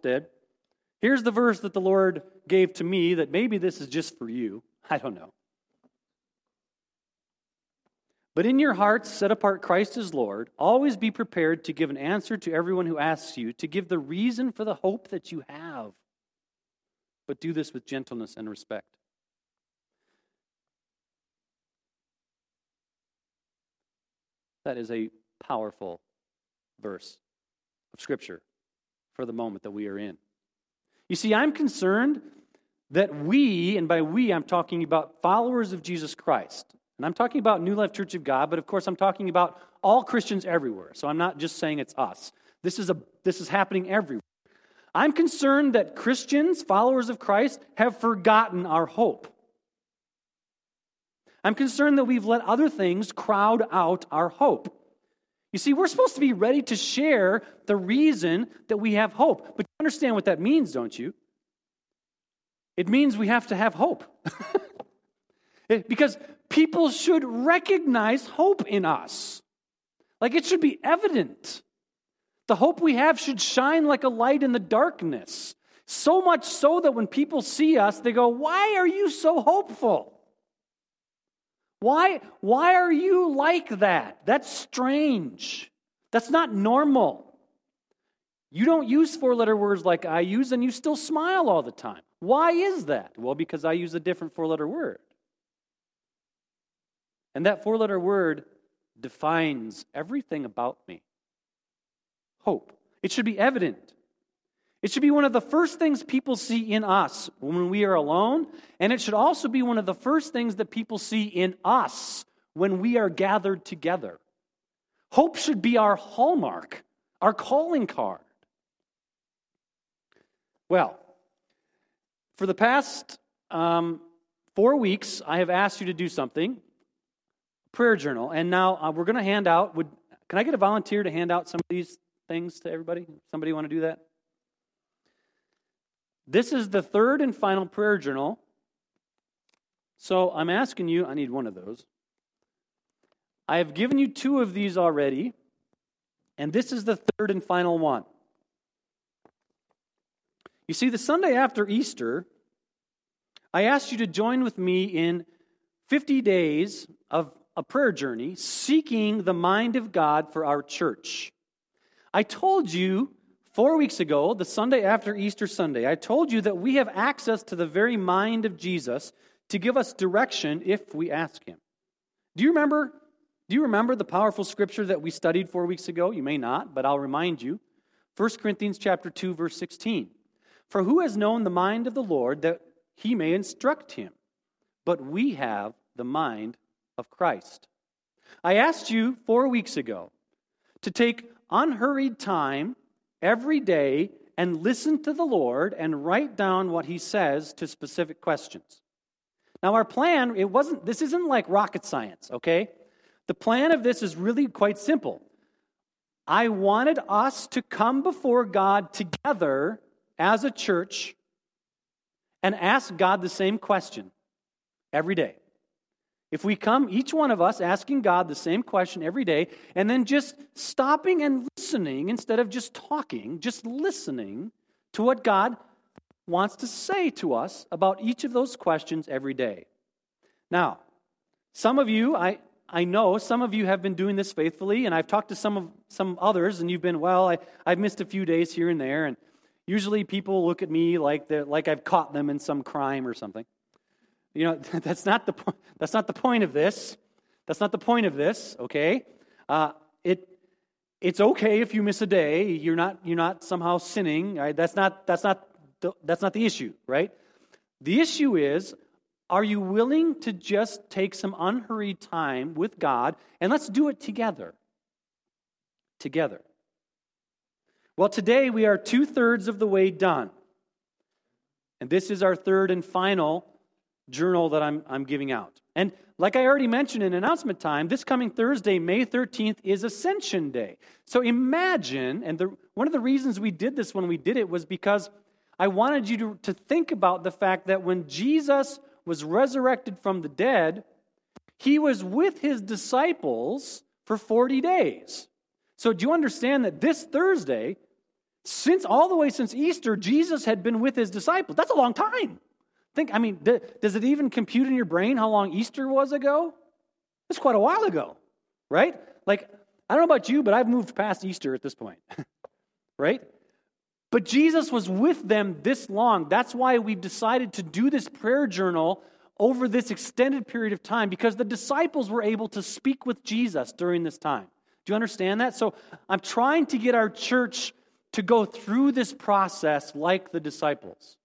Did. Here's the verse that the Lord gave to me that maybe this is just for you. I don't know. But in your hearts, set apart Christ as Lord. Always be prepared to give an answer to everyone who asks you, to give the reason for the hope that you have. But do this with gentleness and respect. That is a powerful verse of Scripture for the moment that we are in. You see, I'm concerned that we, and by we, I'm talking about followers of Jesus Christ, and I'm talking about New Life Church of God, but of course I'm talking about all Christians everywhere. So I'm not just saying it's us. This is, a, this is happening everywhere. I'm concerned that Christians, followers of Christ, have forgotten our hope. I'm concerned that we've let other things crowd out our hope. You see, we're supposed to be ready to share the reason that we have hope. But you understand what that means, don't you? It means we have to have hope. because people should recognize hope in us. Like it should be evident. The hope we have should shine like a light in the darkness. So much so that when people see us, they go, Why are you so hopeful? Why, why are you like that? That's strange. That's not normal. You don't use four letter words like I use, and you still smile all the time. Why is that? Well, because I use a different four letter word. And that four letter word defines everything about me hope. It should be evident. It should be one of the first things people see in us when we are alone, and it should also be one of the first things that people see in us when we are gathered together. Hope should be our hallmark, our calling card. Well, for the past um, four weeks, I have asked you to do something prayer journal. And now uh, we're going to hand out. Would can I get a volunteer to hand out some of these things to everybody? Somebody want to do that? This is the third and final prayer journal. So I'm asking you, I need one of those. I have given you two of these already, and this is the third and final one. You see, the Sunday after Easter, I asked you to join with me in 50 days of a prayer journey seeking the mind of God for our church. I told you four weeks ago, the Sunday after Easter Sunday, I told you that we have access to the very mind of Jesus to give us direction if we ask him. Do you remember? Do you remember the powerful scripture that we studied four weeks ago? You may not, but I'll remind you. 1 Corinthians chapter 2, verse 16. For who has known the mind of the Lord that he may instruct him? But we have the mind of Christ. I asked you four weeks ago to take unhurried time every day and listen to the Lord and write down what he says to specific questions. Now our plan, it wasn't this isn't like rocket science, okay? The plan of this is really quite simple. I wanted us to come before God together as a church and ask God the same question every day. If we come, each one of us, asking God the same question every day, and then just stopping and listening instead of just talking, just listening to what God wants to say to us about each of those questions every day. Now, some of you, I, I know some of you have been doing this faithfully, and I've talked to some of some others, and you've been, well, I, I've missed a few days here and there, and usually people look at me like, like I've caught them in some crime or something. You know, that's not the, that's not the point of this. That's not the point of this, okay? Uh, it, it's okay if you miss a day. You're not, you're not somehow sinning. Right? That's, not, that's, not the, that's not the issue, right? The issue is are you willing to just take some unhurried time with God and let's do it together? Together. Well, today we are two thirds of the way done. And this is our third and final journal that I'm, I'm giving out. And like I already mentioned in announcement time, this coming Thursday, May 13th, is Ascension Day. So imagine, and the, one of the reasons we did this when we did it was because I wanted you to, to think about the fact that when Jesus was resurrected from the dead, he was with his disciples for 40 days. So do you understand that this Thursday, Since all the way since Easter, Jesus had been with his disciples. That's a long time. Think, I mean, does it even compute in your brain how long Easter was ago? It's quite a while ago, right? Like, I don't know about you, but I've moved past Easter at this point, right? But Jesus was with them this long. That's why we've decided to do this prayer journal over this extended period of time because the disciples were able to speak with Jesus during this time. Do you understand that? So I'm trying to get our church to go through this process like the disciples.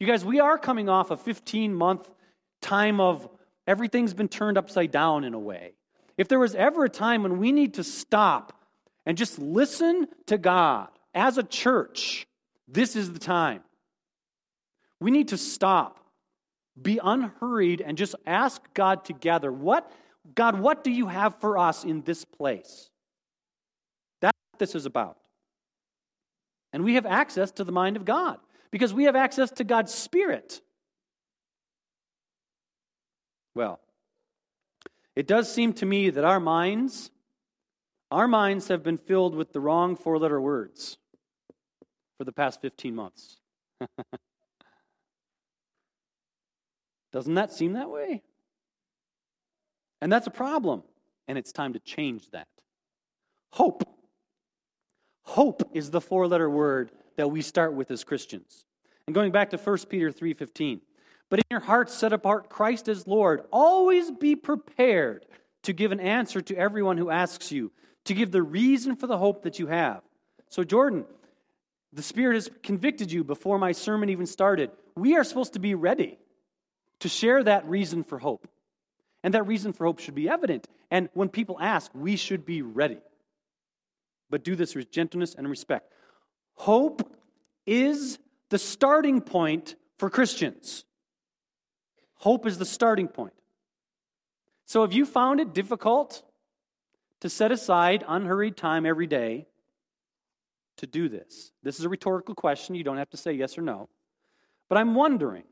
You guys, we are coming off a 15 month time of everything's been turned upside down in a way. If there was ever a time when we need to stop and just listen to God, as a church, this is the time. We need to stop, be unhurried, and just ask God together, what, God, what do you have for us in this place? That's what this is about. And we have access to the mind of God because we have access to God's Spirit. Well, it does seem to me that our minds, our minds have been filled with the wrong four letter words for the past 15 months. Doesn't that seem that way? And that's a problem. And it's time to change that. Hope. Hope is the four letter word that we start with as Christians. And going back to 1 Peter 3:15. But in your hearts set apart Christ as Lord. Always be prepared to give an answer to everyone who asks you, to give the reason for the hope that you have. So Jordan, the Spirit has convicted you before my sermon even started. We are supposed to be ready to share that reason for hope. And that reason for hope should be evident. And when people ask, we should be ready. But do this with gentleness and respect. Hope is the starting point for Christians. Hope is the starting point. So if you found it difficult to set aside unhurried time every day to do this? This is a rhetorical question. You don't have to say yes or no. But I'm wondering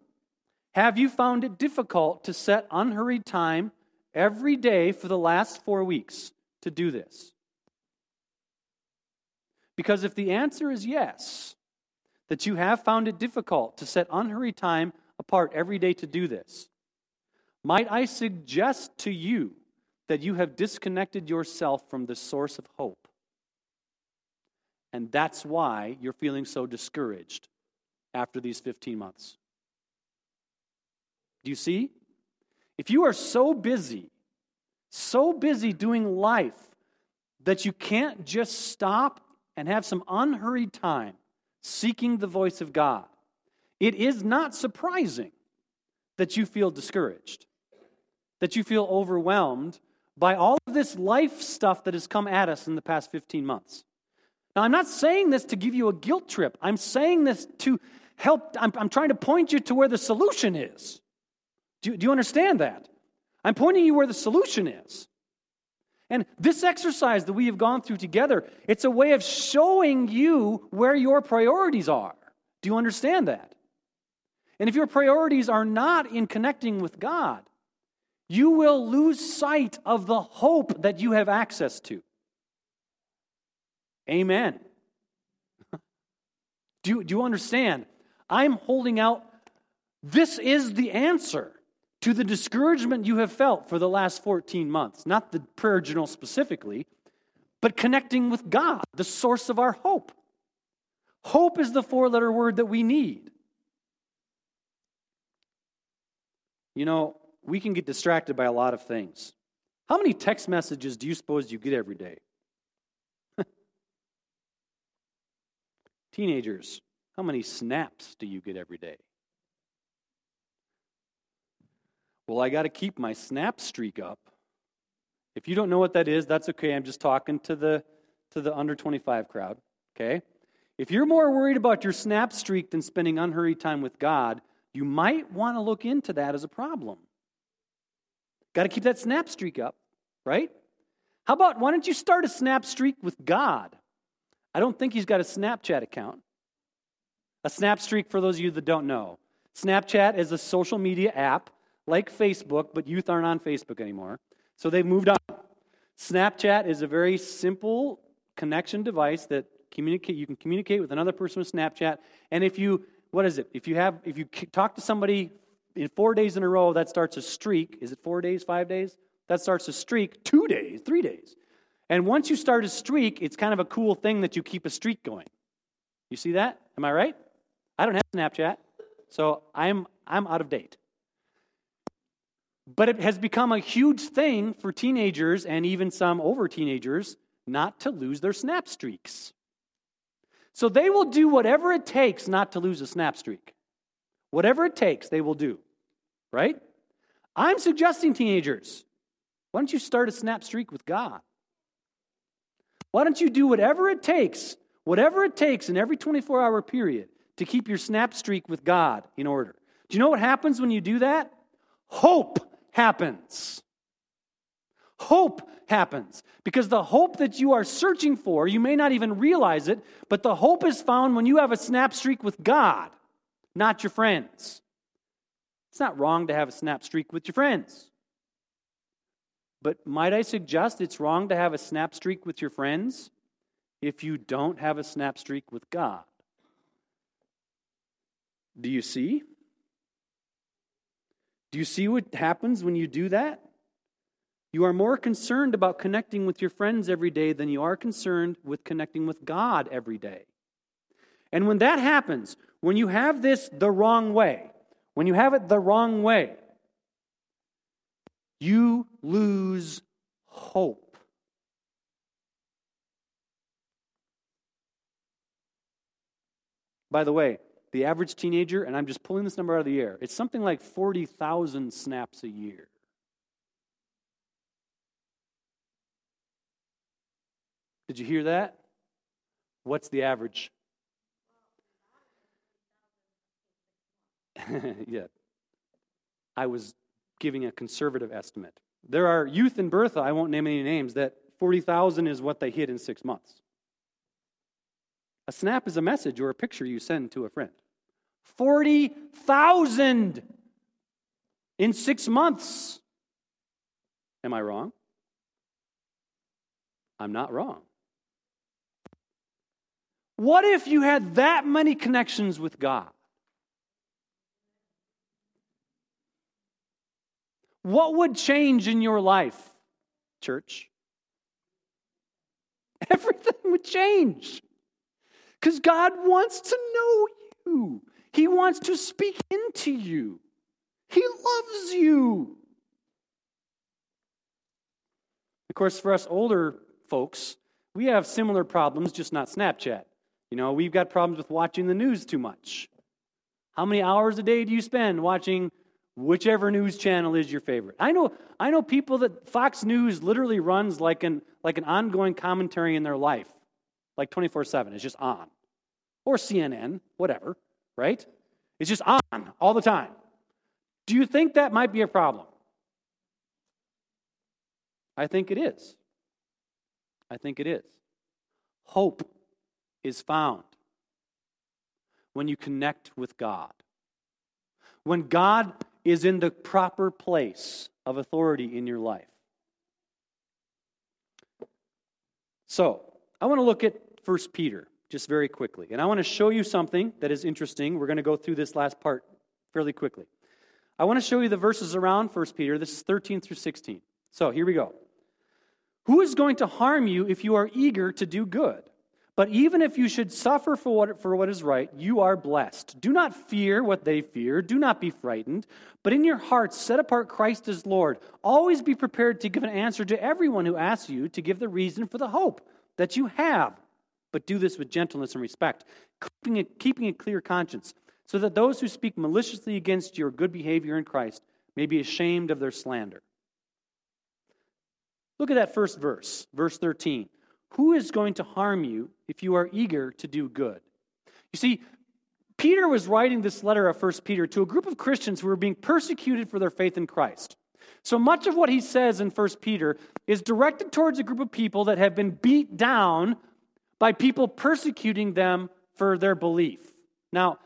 have you found it difficult to set unhurried time every day for the last four weeks to do this? Because if the answer is yes, that you have found it difficult to set unhurried time apart every day to do this, might I suggest to you that you have disconnected yourself from the source of hope? And that's why you're feeling so discouraged after these 15 months. Do you see? If you are so busy, so busy doing life that you can't just stop and have some unhurried time seeking the voice of God, it is not surprising that you feel discouraged, that you feel overwhelmed by all of this life stuff that has come at us in the past 15 months. Now, I'm not saying this to give you a guilt trip. I'm saying this to help. I'm, I'm trying to point you to where the solution is. Do, do you understand that? I'm pointing you where the solution is. And this exercise that we have gone through together, it's a way of showing you where your priorities are. Do you understand that? And if your priorities are not in connecting with God, you will lose sight of the hope that you have access to. Amen. do, do you understand? I'm holding out. This is the answer to the discouragement you have felt for the last 14 months. Not the prayer journal specifically, but connecting with God, the source of our hope. Hope is the four letter word that we need. You know, we can get distracted by a lot of things. How many text messages do you suppose you get every day? Teenagers, how many snaps do you get every day? Well, I got to keep my snap streak up. If you don't know what that is, that's okay. I'm just talking to the to the under 25 crowd, okay? If you're more worried about your snap streak than spending unhurried time with God, you might want to look into that as a problem. Got to keep that snap streak up, right? How about why don't you start a snap streak with God? I don't think he's got a Snapchat account. A snap streak, for those of you that don't know, Snapchat is a social media app like Facebook, but youth aren't on Facebook anymore. So they've moved on. Snapchat is a very simple connection device that Communicate. You can communicate with another person with Snapchat. And if you, what is it? If you have, if you talk to somebody in four days in a row, that starts a streak. Is it four days, five days? That starts a streak. Two days, three days. And once you start a streak, it's kind of a cool thing that you keep a streak going. You see that? Am I right? I don't have Snapchat, so I'm I'm out of date. But it has become a huge thing for teenagers and even some over teenagers not to lose their snap streaks. So they will do whatever it takes not to lose a snap streak. Whatever it takes, they will do. Right? I'm suggesting, teenagers, why don't you start a snap streak with God? Why don't you do whatever it takes, whatever it takes in every 24 hour period to keep your snap streak with God in order? Do you know what happens when you do that? Hope happens. Hope happens. Because the hope that you are searching for, you may not even realize it, but the hope is found when you have a snap streak with God, not your friends. It's not wrong to have a snap streak with your friends. But might I suggest it's wrong to have a snap streak with your friends if you don't have a snap streak with God? Do you see? Do you see what happens when you do that? You are more concerned about connecting with your friends every day than you are concerned with connecting with God every day. And when that happens, when you have this the wrong way, when you have it the wrong way, you lose hope. By the way, the average teenager, and I'm just pulling this number out of the air, it's something like 40,000 snaps a year. Did you hear that? What's the average? yeah. I was giving a conservative estimate. There are youth in Bertha, I won't name any names, that 40,000 is what they hit in six months. A snap is a message or a picture you send to a friend. 40,000 in six months. Am I wrong? I'm not wrong. What if you had that many connections with God? What would change in your life, church? Everything would change. Because God wants to know you, He wants to speak into you, He loves you. Of course, for us older folks, we have similar problems, just not Snapchat. You know, we've got problems with watching the news too much. How many hours a day do you spend watching whichever news channel is your favorite. I know, I know people that Fox News literally runs like an, like an ongoing commentary in their life, like 24 7. It's just on. Or CNN, whatever, right? It's just on all the time. Do you think that might be a problem? I think it is. I think it is. Hope is found when you connect with God. When God is in the proper place of authority in your life. So, I want to look at 1 Peter just very quickly. And I want to show you something that is interesting. We're going to go through this last part fairly quickly. I want to show you the verses around 1 Peter. This is 13 through 16. So, here we go. Who is going to harm you if you are eager to do good? But even if you should suffer for what, for what is right, you are blessed. Do not fear what they fear. Do not be frightened. But in your hearts, set apart Christ as Lord. Always be prepared to give an answer to everyone who asks you to give the reason for the hope that you have. But do this with gentleness and respect, keeping a, keeping a clear conscience, so that those who speak maliciously against your good behavior in Christ may be ashamed of their slander. Look at that first verse, verse 13. Who is going to harm you if you are eager to do good? You see, Peter was writing this letter of 1 Peter to a group of Christians who were being persecuted for their faith in Christ. So much of what he says in 1 Peter is directed towards a group of people that have been beat down by people persecuting them for their belief. Now,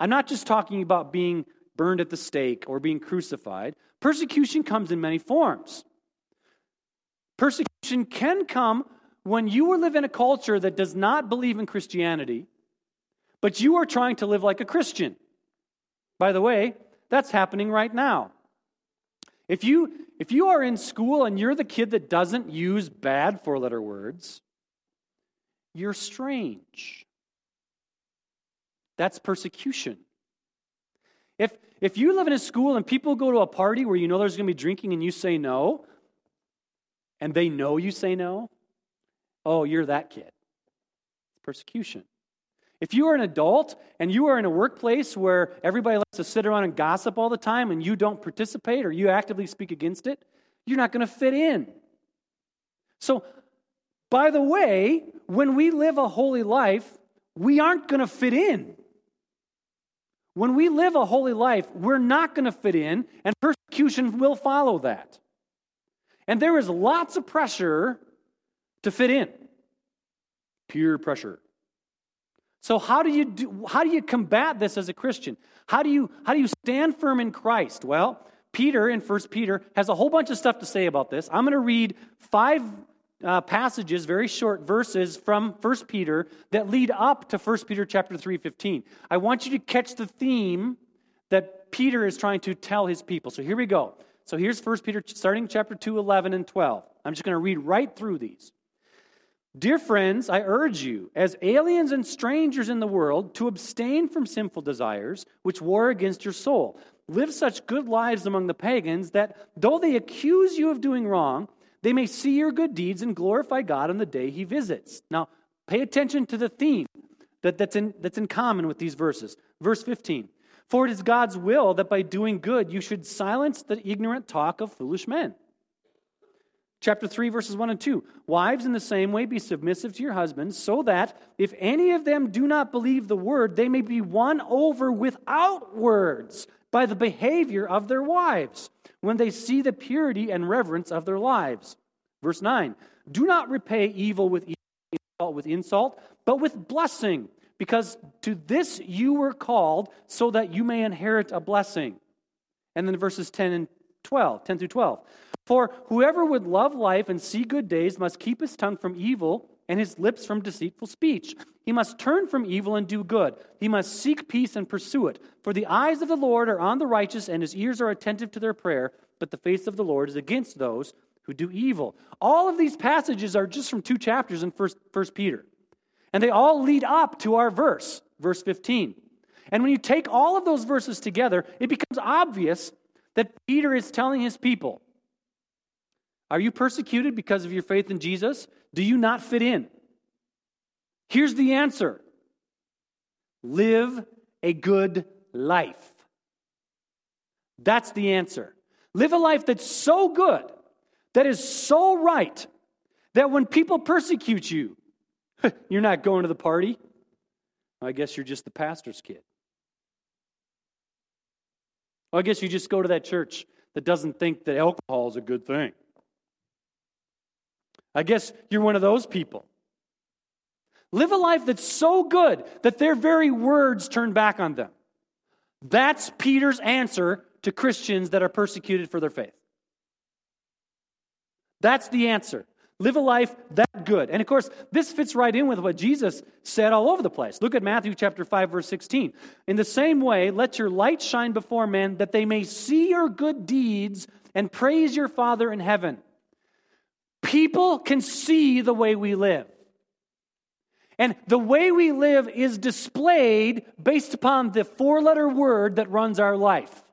I'm not just talking about being burned at the stake or being crucified. Persecution comes in many forms. Persecution can come when you live in a culture that does not believe in Christianity, but you are trying to live like a Christian. By the way, that's happening right now. If you, if you are in school and you're the kid that doesn't use bad four letter words, you're strange. That's persecution. If, if you live in a school and people go to a party where you know there's going to be drinking and you say no, and they know you say no, oh, you're that kid. Persecution. If you are an adult and you are in a workplace where everybody likes to sit around and gossip all the time and you don't participate or you actively speak against it, you're not going to fit in. So, by the way, when we live a holy life, we aren't going to fit in. When we live a holy life, we're not going to fit in, and persecution will follow that. And there is lots of pressure to fit in. Peer pressure. So how do you do, how do you combat this as a Christian? How do you how do you stand firm in Christ? Well, Peter in First Peter has a whole bunch of stuff to say about this. I'm going to read five uh, passages, very short verses from First Peter that lead up to First Peter chapter 3, 15. I want you to catch the theme that Peter is trying to tell his people. So here we go. So here's First Peter starting chapter 2, 11 and 12. I'm just going to read right through these. Dear friends, I urge you, as aliens and strangers in the world, to abstain from sinful desires which war against your soul. Live such good lives among the pagans that, though they accuse you of doing wrong, they may see your good deeds and glorify God on the day he visits. Now, pay attention to the theme that, that's, in, that's in common with these verses. Verse 15 For it is God's will that by doing good you should silence the ignorant talk of foolish men. Chapter 3, verses 1 and 2. Wives, in the same way, be submissive to your husbands, so that if any of them do not believe the word, they may be won over without words by the behavior of their wives when they see the purity and reverence of their lives. Verse 9. Do not repay evil with evil, with insult, but with blessing, because to this you were called, so that you may inherit a blessing. And then verses 10 and 12, 10 through 12. For whoever would love life and see good days must keep his tongue from evil and his lips from deceitful speech. He must turn from evil and do good. He must seek peace and pursue it. For the eyes of the Lord are on the righteous, and his ears are attentive to their prayer, but the face of the Lord is against those who do evil. All of these passages are just from two chapters in First, Peter. And they all lead up to our verse, verse 15. And when you take all of those verses together, it becomes obvious that Peter is telling his people are you persecuted because of your faith in Jesus? Do you not fit in? Here's the answer live a good life. That's the answer. Live a life that's so good, that is so right, that when people persecute you, you're not going to the party. I guess you're just the pastor's kid. I guess you just go to that church that doesn't think that alcohol is a good thing. I guess you're one of those people. Live a life that's so good that their very words turn back on them. That's Peter's answer to Christians that are persecuted for their faith. That's the answer. Live a life that good. And of course, this fits right in with what Jesus said all over the place. Look at Matthew chapter 5 verse 16. In the same way, let your light shine before men that they may see your good deeds and praise your Father in heaven. People can see the way we live. And the way we live is displayed based upon the four letter word that runs our life.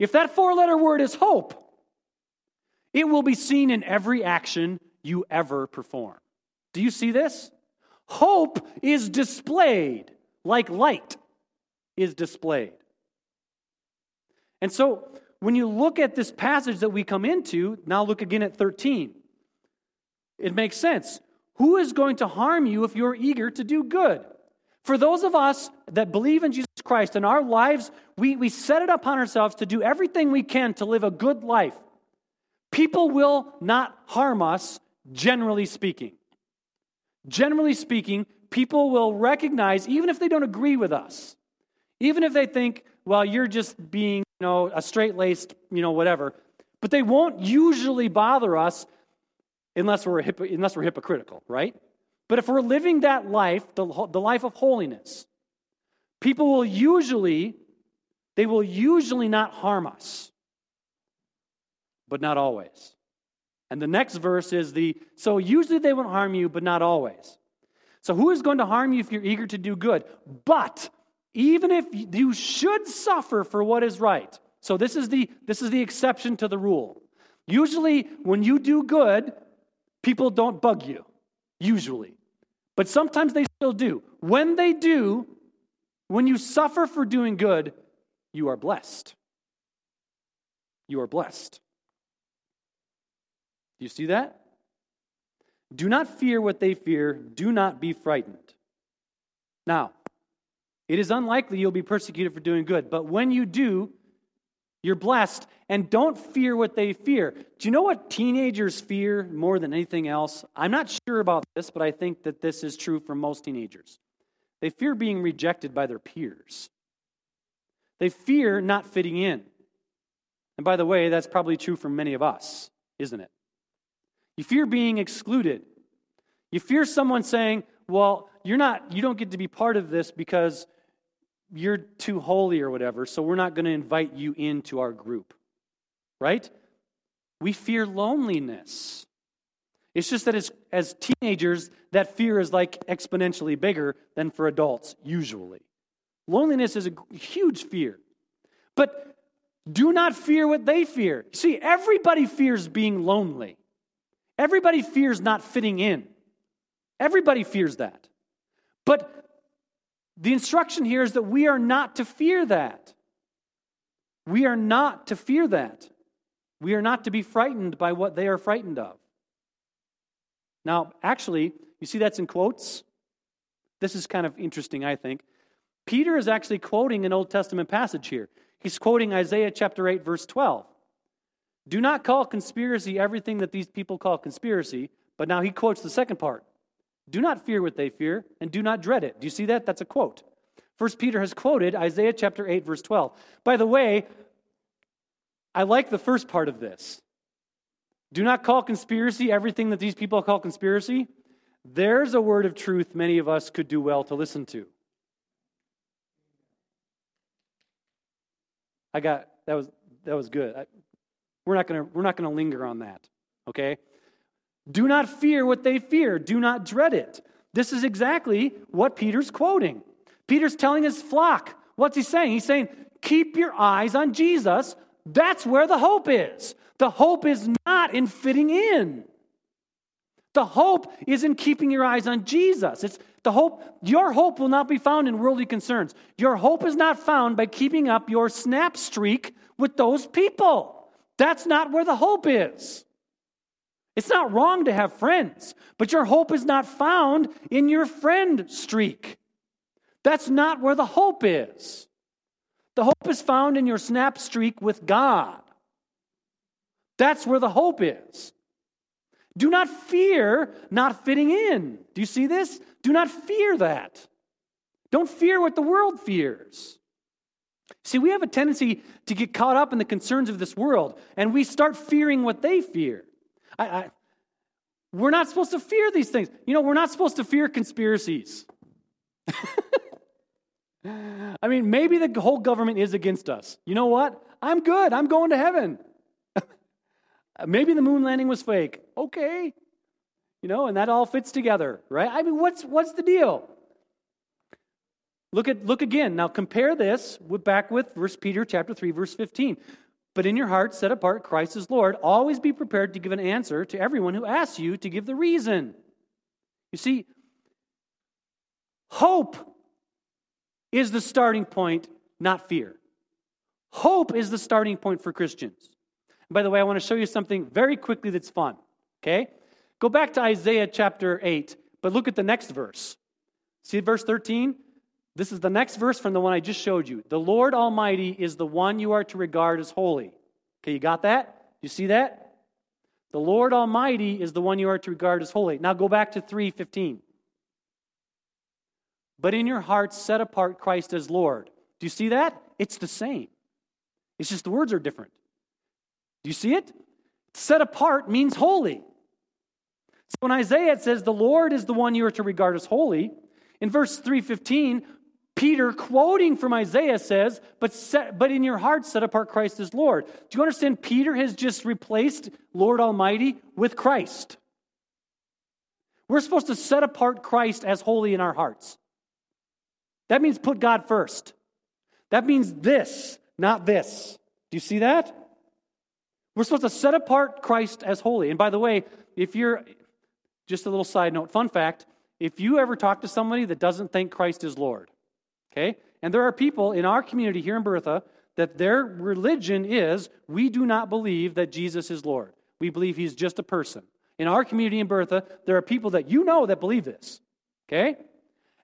If that four letter word is hope, it will be seen in every action you ever perform. Do you see this? Hope is displayed like light is displayed. And so when you look at this passage that we come into, now look again at 13. It makes sense. Who is going to harm you if you're eager to do good? For those of us that believe in Jesus Christ in our lives, we, we set it upon ourselves to do everything we can to live a good life. People will not harm us, generally speaking. Generally speaking, people will recognize, even if they don't agree with us, even if they think, well, you're just being know, a straight laced, you know, whatever. But they won't usually bother us unless we're, unless we're hypocritical, right? But if we're living that life, the, the life of holiness, people will usually, they will usually not harm us, but not always. And the next verse is the, so usually they won't harm you, but not always. So who is going to harm you if you're eager to do good? But even if you should suffer for what is right. So this is the this is the exception to the rule. Usually when you do good, people don't bug you. Usually. But sometimes they still do. When they do, when you suffer for doing good, you are blessed. You are blessed. Do you see that? Do not fear what they fear. Do not be frightened. Now, it is unlikely you'll be persecuted for doing good, but when you do, you're blessed. And don't fear what they fear. Do you know what teenagers fear more than anything else? I'm not sure about this, but I think that this is true for most teenagers. They fear being rejected by their peers, they fear not fitting in. And by the way, that's probably true for many of us, isn't it? You fear being excluded. You fear someone saying, well, you're not, you don't get to be part of this because you're too holy or whatever, so we're not going to invite you into our group. Right? We fear loneliness. It's just that as, as teenagers, that fear is like exponentially bigger than for adults, usually. Loneliness is a huge fear. But do not fear what they fear. See, everybody fears being lonely. Everybody fears not fitting in. Everybody fears that. But the instruction here is that we are not to fear that. We are not to fear that. We are not to be frightened by what they are frightened of. Now, actually, you see that's in quotes? This is kind of interesting, I think. Peter is actually quoting an Old Testament passage here. He's quoting Isaiah chapter 8, verse 12. Do not call conspiracy everything that these people call conspiracy, but now he quotes the second part. Do not fear what they fear, and do not dread it. Do you see that? That's a quote. First Peter has quoted Isaiah chapter 8, verse 12. By the way, I like the first part of this. Do not call conspiracy everything that these people call conspiracy. There's a word of truth many of us could do well to listen to. I got that was that was good. I, we're not gonna we're not gonna linger on that. Okay. Do not fear what they fear. Do not dread it. This is exactly what Peter's quoting. Peter's telling his flock. What's he saying? He's saying, keep your eyes on Jesus. That's where the hope is. The hope is not in fitting in. The hope is in keeping your eyes on Jesus. It's the hope, your hope will not be found in worldly concerns. Your hope is not found by keeping up your snap streak with those people. That's not where the hope is. It's not wrong to have friends, but your hope is not found in your friend streak. That's not where the hope is. The hope is found in your snap streak with God. That's where the hope is. Do not fear not fitting in. Do you see this? Do not fear that. Don't fear what the world fears. See, we have a tendency to get caught up in the concerns of this world, and we start fearing what they fear. I, I, we're not supposed to fear these things. You know, we're not supposed to fear conspiracies. I mean, maybe the whole government is against us. You know what? I'm good. I'm going to heaven. maybe the moon landing was fake. Okay. You know, and that all fits together, right? I mean, what's what's the deal? Look at look again. Now compare this with, back with First Peter chapter 3 verse 15. But in your heart, set apart Christ as Lord. Always be prepared to give an answer to everyone who asks you to give the reason. You see, hope is the starting point, not fear. Hope is the starting point for Christians. And by the way, I want to show you something very quickly that's fun. Okay? Go back to Isaiah chapter 8, but look at the next verse. See verse 13? This is the next verse from the one I just showed you. The Lord Almighty is the one you are to regard as holy. Okay, you got that? You see that? The Lord Almighty is the one you are to regard as holy. Now go back to 3:15. But in your hearts set apart Christ as Lord. Do you see that? It's the same. It's just the words are different. Do you see it? Set apart means holy. So in Isaiah it says the Lord is the one you are to regard as holy. In verse 315, Peter, quoting from Isaiah, says, but, set, but in your heart set apart Christ as Lord. Do you understand? Peter has just replaced Lord Almighty with Christ. We're supposed to set apart Christ as holy in our hearts. That means put God first. That means this, not this. Do you see that? We're supposed to set apart Christ as holy. And by the way, if you're, just a little side note, fun fact, if you ever talk to somebody that doesn't think Christ is Lord, okay, and there are people in our community here in Bertha that their religion is we do not believe that Jesus is Lord. We believe he's just a person. In our community in Bertha, there are people that you know that believe this, okay?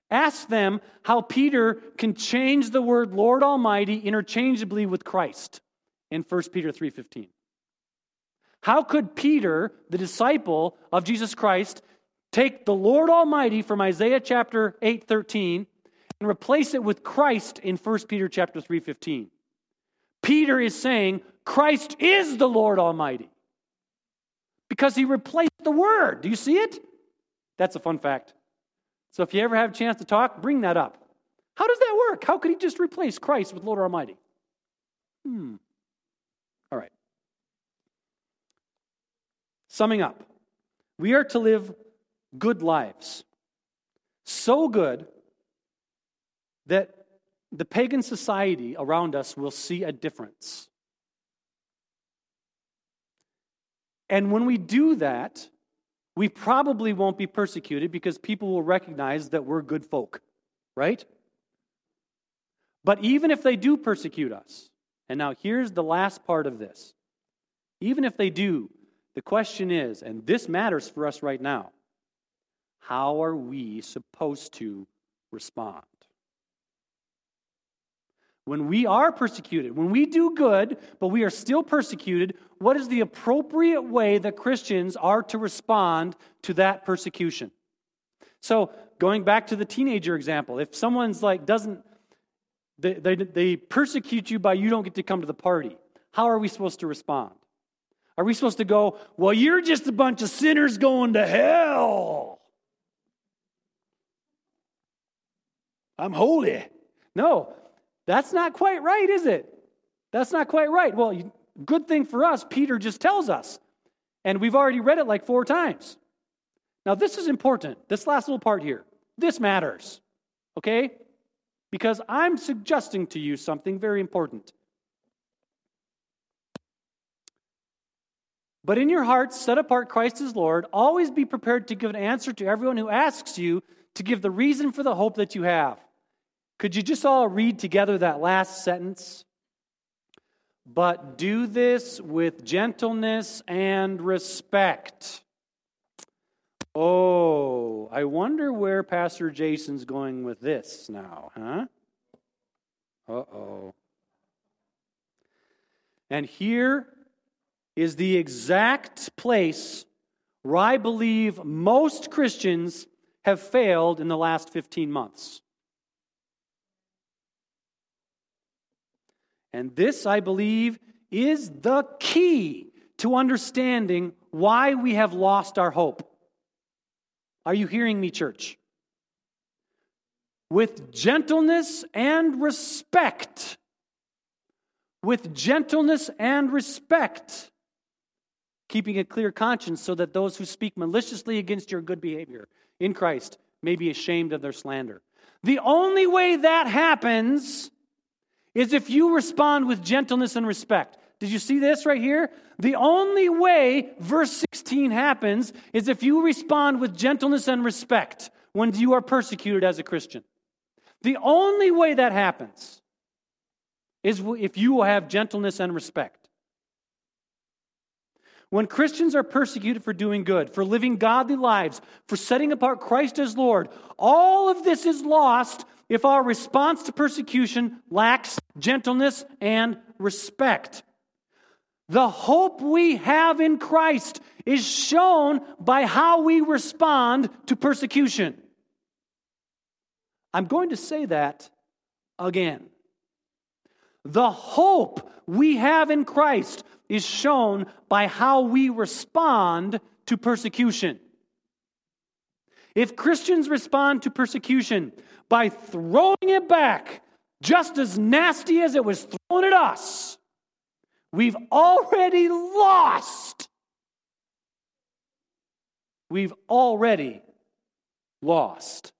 Ask them how Peter can change the word Lord Almighty interchangeably with Christ in 1 Peter 3:15. How could Peter, the disciple of Jesus Christ, take the Lord Almighty from Isaiah chapter 8:13 and replace it with Christ in 1 Peter chapter 3:15? Peter is saying Christ is the Lord Almighty. Because he replaced the word. Do you see it? That's a fun fact. So if you ever have a chance to talk, bring that up. How does that work? How could he just replace Christ with Lord Almighty? Hmm. All right. Summing up, we are to live good lives. So good that the pagan society around us will see a difference. And when we do that, we probably won't be persecuted because people will recognize that we're good folk, right? But even if they do persecute us, and now here's the last part of this even if they do, the question is, and this matters for us right now how are we supposed to respond? When we are persecuted, when we do good, but we are still persecuted, what is the appropriate way that Christians are to respond to that persecution? So, going back to the teenager example, if someone's like, doesn't, they, they, they persecute you by you don't get to come to the party, how are we supposed to respond? Are we supposed to go, well, you're just a bunch of sinners going to hell? I'm holy. No, that's not quite right, is it? That's not quite right. Well, good thing for us, Peter just tells us. And we've already read it like four times. Now, this is important. This last little part here. This matters. Okay? Because I'm suggesting to you something very important. But in your hearts, set apart Christ as Lord. Always be prepared to give an answer to everyone who asks you to give the reason for the hope that you have. Could you just all read together that last sentence? But do this with gentleness and respect. Oh, I wonder where Pastor Jason's going with this now, huh? Uh oh. And here is the exact place where I believe most Christians have failed in the last 15 months. And this, I believe, is the key to understanding why we have lost our hope. Are you hearing me, church? With gentleness and respect. With gentleness and respect. Keeping a clear conscience so that those who speak maliciously against your good behavior in Christ may be ashamed of their slander. The only way that happens is if you respond with gentleness and respect. Did you see this right here? The only way verse 16 happens is if you respond with gentleness and respect when you are persecuted as a Christian. The only way that happens is if you will have gentleness and respect. When Christians are persecuted for doing good, for living godly lives, for setting apart Christ as Lord, all of this is lost if our response to persecution lacks gentleness and respect. The hope we have in Christ is shown by how we respond to persecution. I'm going to say that again. The hope we have in Christ is shown by how we respond to persecution. If Christians respond to persecution by throwing it back just as nasty as it was thrown at us, we've already lost. We've already lost.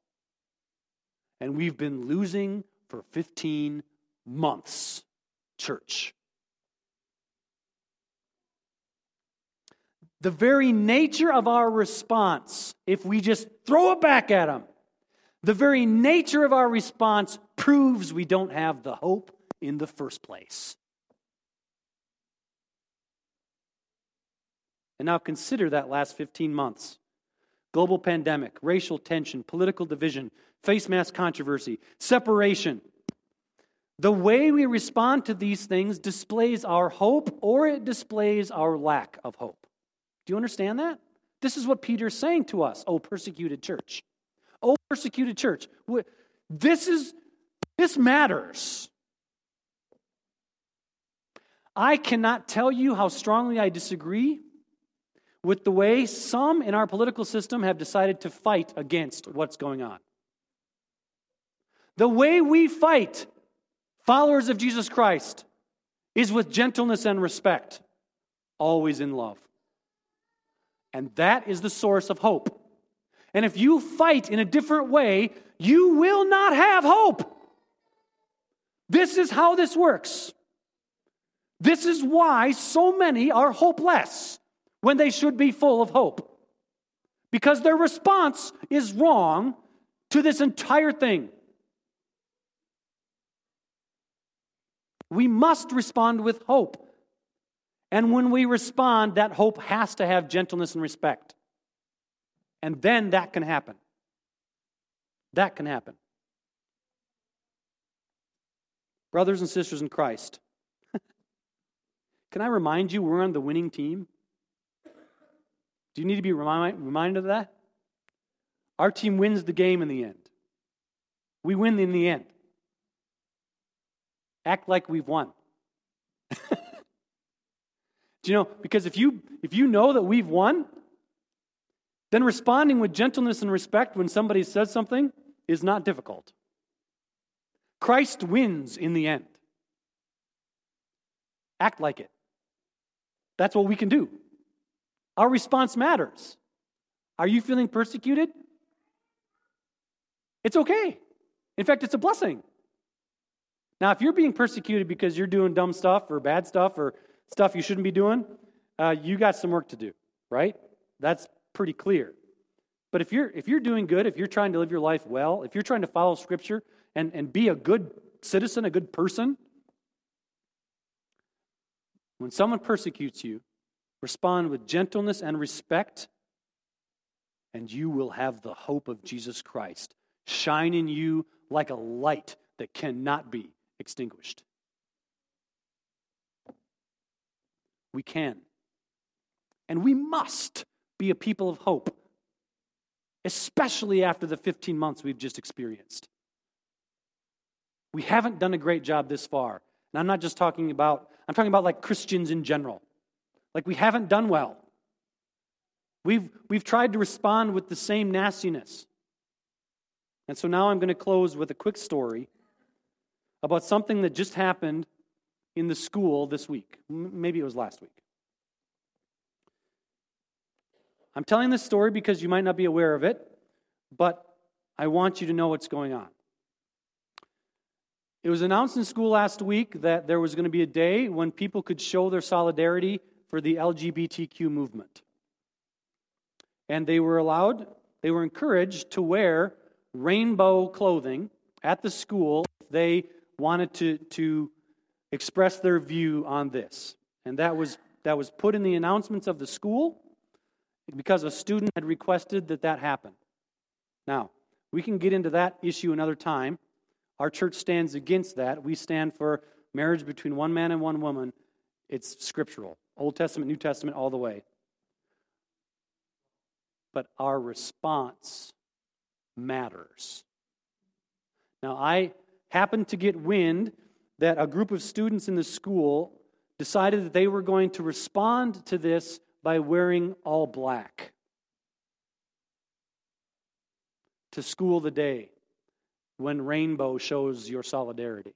And we've been losing for 15 months, church. The very nature of our response, if we just throw it back at them, the very nature of our response proves we don't have the hope in the first place. And now consider that last 15 months global pandemic, racial tension, political division, face mask controversy, separation. The way we respond to these things displays our hope or it displays our lack of hope. Do you understand that? This is what Peter's saying to us, oh persecuted church. Oh persecuted church. This is this matters. I cannot tell you how strongly I disagree with the way some in our political system have decided to fight against what's going on. The way we fight followers of Jesus Christ is with gentleness and respect, always in love. And that is the source of hope. And if you fight in a different way, you will not have hope. This is how this works. This is why so many are hopeless when they should be full of hope. Because their response is wrong to this entire thing. We must respond with hope. And when we respond, that hope has to have gentleness and respect. And then that can happen. That can happen. Brothers and sisters in Christ, can I remind you we're on the winning team? Do you need to be remind, reminded of that? Our team wins the game in the end. We win in the end. Act like we've won. Do you know? Because if you if you know that we've won, then responding with gentleness and respect when somebody says something is not difficult. Christ wins in the end. Act like it. That's what we can do. Our response matters. Are you feeling persecuted? It's okay. In fact, it's a blessing. Now, if you're being persecuted because you're doing dumb stuff or bad stuff or stuff you shouldn't be doing, uh, you got some work to do, right? That's pretty clear. But if you're if you're doing good, if you're trying to live your life well, if you're trying to follow Scripture and, and be a good citizen, a good person, when someone persecutes you, respond with gentleness and respect, and you will have the hope of Jesus Christ shine in you like a light that cannot be extinguished. We can. And we must be a people of hope, especially after the 15 months we've just experienced. We haven't done a great job this far. And I'm not just talking about, I'm talking about like Christians in general. Like we haven't done well. We've, we've tried to respond with the same nastiness. And so now I'm going to close with a quick story about something that just happened in the school this week. Maybe it was last week. I'm telling this story because you might not be aware of it, but I want you to know what's going on. It was announced in school last week that there was going to be a day when people could show their solidarity for the LGBTQ movement. And they were allowed, they were encouraged to wear rainbow clothing at the school if they wanted to, to express their view on this. And that was, that was put in the announcements of the school because a student had requested that that happen. Now, we can get into that issue another time. Our church stands against that. We stand for marriage between one man and one woman. It's scriptural Old Testament, New Testament, all the way. But our response matters. Now, I happened to get wind that a group of students in the school decided that they were going to respond to this by wearing all black. to school the day when rainbow shows your solidarity.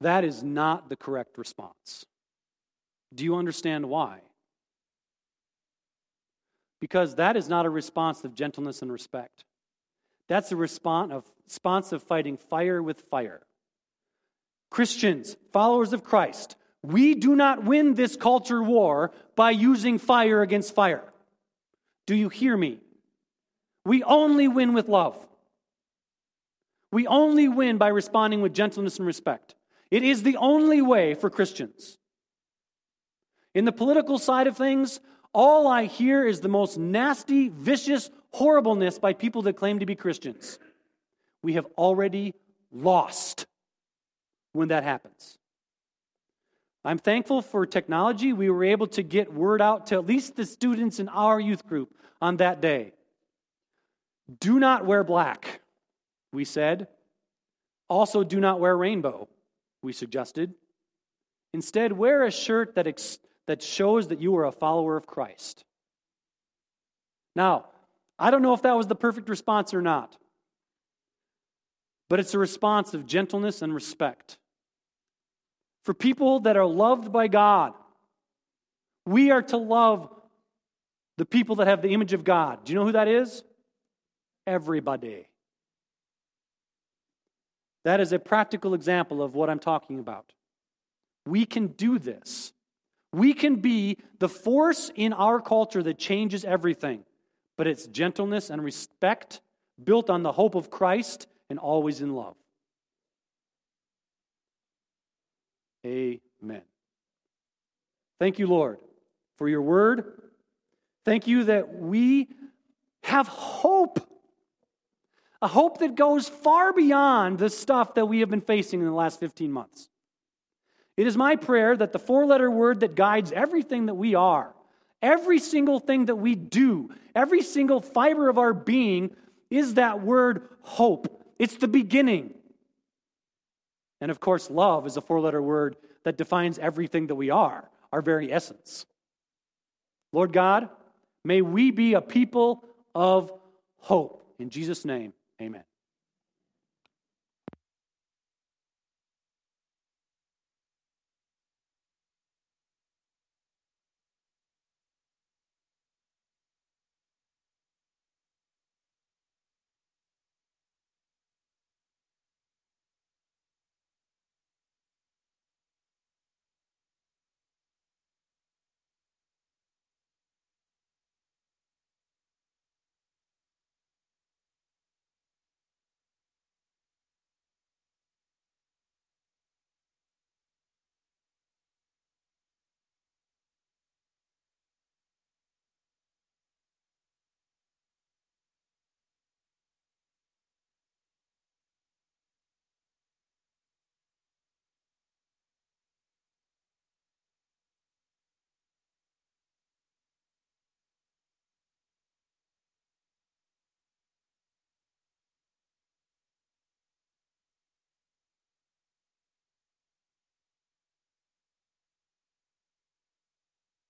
That is not the correct response. Do you understand why? Because that is not a response of gentleness and respect. That's a response of, response of fighting fire with fire. Christians, followers of Christ, we do not win this culture war by using fire against fire. Do you hear me? We only win with love. We only win by responding with gentleness and respect. It is the only way for Christians. In the political side of things, all I hear is the most nasty, vicious horribleness by people that claim to be Christians. We have already lost when that happens. I'm thankful for technology. We were able to get word out to at least the students in our youth group on that day. Do not wear black, we said. Also, do not wear rainbow, we suggested. Instead, wear a shirt that, ex- that shows that you are a follower of Christ. Now, I don't know if that was the perfect response or not, but it's a response of gentleness and respect. For people that are loved by God, we are to love the people that have the image of God. Do you know who that is? Everybody. That is a practical example of what I'm talking about. We can do this. We can be the force in our culture that changes everything, but it's gentleness and respect built on the hope of Christ and always in love. Amen. Thank you, Lord, for your word. Thank you that we have hope. A hope that goes far beyond the stuff that we have been facing in the last 15 months. It is my prayer that the four letter word that guides everything that we are, every single thing that we do, every single fiber of our being is that word hope. It's the beginning. And of course, love is a four letter word that defines everything that we are, our very essence. Lord God, may we be a people of hope. In Jesus' name, amen.